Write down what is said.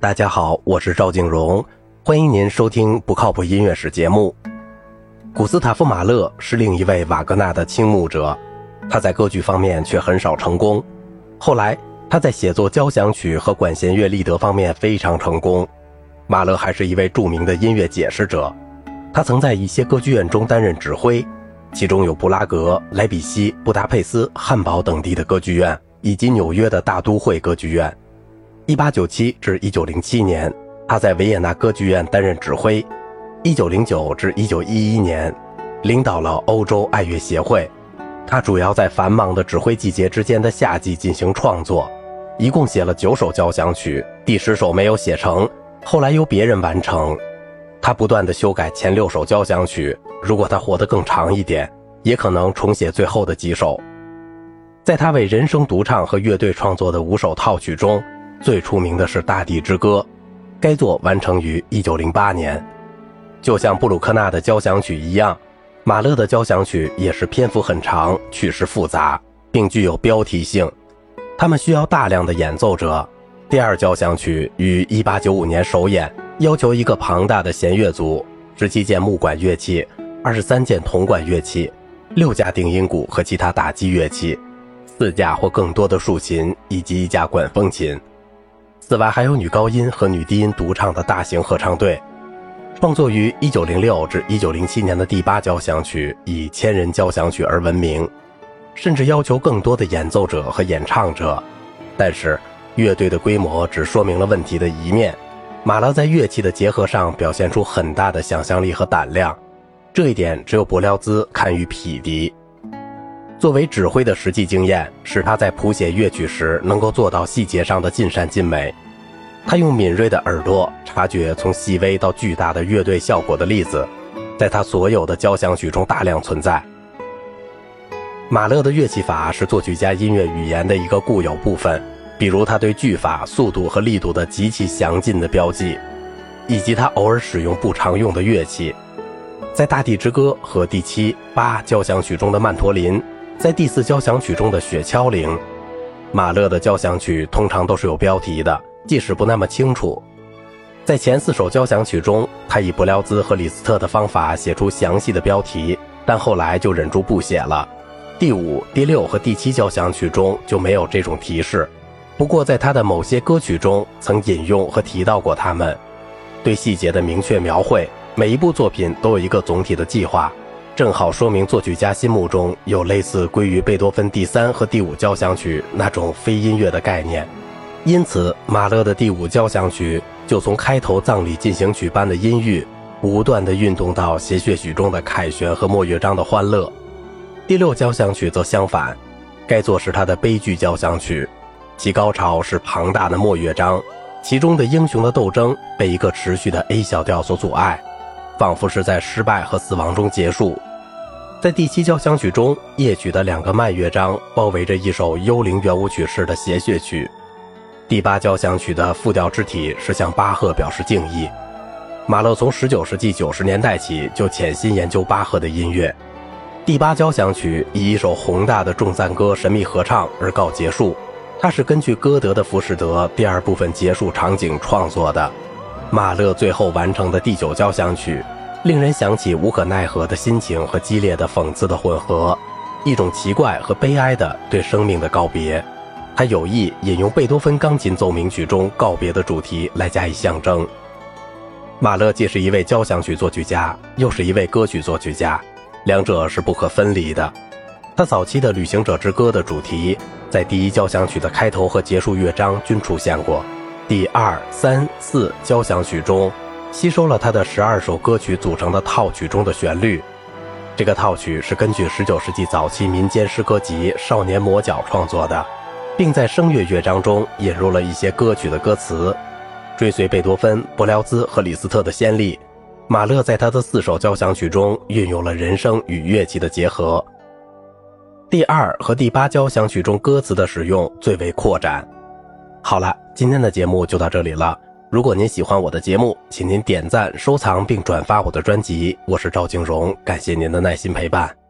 大家好，我是赵静荣，欢迎您收听不靠谱音乐史节目。古斯塔夫·马勒是另一位瓦格纳的倾慕者，他在歌剧方面却很少成功。后来，他在写作交响曲和管弦乐立德方面非常成功。马勒还是一位著名的音乐解释者，他曾在一些歌剧院中担任指挥，其中有布拉格、莱比锡、布达佩斯、汉堡等地的歌剧院，以及纽约的大都会歌剧院。1897至1907年，他在维也纳歌剧院担任指挥。1909至1911年，领导了欧洲爱乐协会。他主要在繁忙的指挥季节之间的夏季进行创作，一共写了九首交响曲，第十首没有写成，后来由别人完成。他不断地修改前六首交响曲，如果他活得更长一点，也可能重写最后的几首。在他为人声独唱和乐队创作的五首套曲中，最出名的是《大地之歌》，该作完成于1908年。就像布鲁克纳的交响曲一样，马勒的交响曲也是篇幅很长、曲式复杂，并具有标题性。他们需要大量的演奏者。第二交响曲于1895年首演，要求一个庞大的弦乐组，十七件木管乐器，二十三件铜管乐器，六架定音鼓和其他打击乐器，四架或更多的竖琴以及一架管风琴。此外，还有女高音和女低音独唱的大型合唱队。创作于1906至1907年的第八交响曲以“千人交响曲”而闻名，甚至要求更多的演奏者和演唱者。但是，乐队的规模只说明了问题的一面。马勒在乐器的结合上表现出很大的想象力和胆量，这一点只有伯辽兹堪与匹敌。作为指挥的实际经验，使他在谱写乐曲时能够做到细节上的尽善尽美。他用敏锐的耳朵察觉从细微到巨大的乐队效果的例子，在他所有的交响曲中大量存在。马勒的乐器法是作曲家音乐语言的一个固有部分，比如他对句法、速度和力度的极其详尽的标记，以及他偶尔使用不常用的乐器。在《大地之歌》和第七、八交响曲中的曼陀林，在第四交响曲中的雪橇铃，马勒的交响曲通常都是有标题的。即使不那么清楚，在前四首交响曲中，他以伯辽兹和李斯特的方法写出详细的标题，但后来就忍住不写了。第五、第六和第七交响曲中就没有这种提示，不过在他的某些歌曲中曾引用和提到过他们。对细节的明确描绘，每一部作品都有一个总体的计划，正好说明作曲家心目中有类似归于贝多芬第三和第五交响曲那种非音乐的概念。因此，马勒的第五交响曲就从开头葬礼进行曲般的音域，不断地运动到谐谑曲中的凯旋和末乐章的欢乐。第六交响曲则相反，该作是他的悲剧交响曲，其高潮是庞大的末乐章，其中的英雄的斗争被一个持续的 A 小调所阻碍，仿佛是在失败和死亡中结束。在第七交响曲中，夜曲的两个慢乐章包围着一首幽灵圆舞曲式的谐谑曲。第八交响曲的复调之体是向巴赫表示敬意。马勒从19世纪90年代起就潜心研究巴赫的音乐。第八交响曲以一首宏大的众赞歌神秘合唱而告结束，它是根据歌德的《浮士德》第二部分结束场景创作的。马勒最后完成的第九交响曲，令人想起无可奈何的心情和激烈的讽刺的混合，一种奇怪和悲哀的对生命的告别。他有意引用贝多芬钢琴奏鸣曲中告别的主题来加以象征。马勒既是一位交响曲作曲家，又是一位歌曲作曲家，两者是不可分离的。他早期的《旅行者之歌》的主题，在第一交响曲的开头和结束乐章均出现过。第二、三、四交响曲中，吸收了他的十二首歌曲组成的套曲中的旋律。这个套曲是根据19世纪早期民间诗歌集《少年魔角》创作的。并在声乐乐章中引入了一些歌曲的歌词，追随贝多芬、伯辽兹和李斯特的先例，马勒在他的四首交响曲中运用了人声与乐器的结合。第二和第八交响曲中歌词的使用最为扩展。好了，今天的节目就到这里了。如果您喜欢我的节目，请您点赞、收藏并转发我的专辑。我是赵静荣，感谢您的耐心陪伴。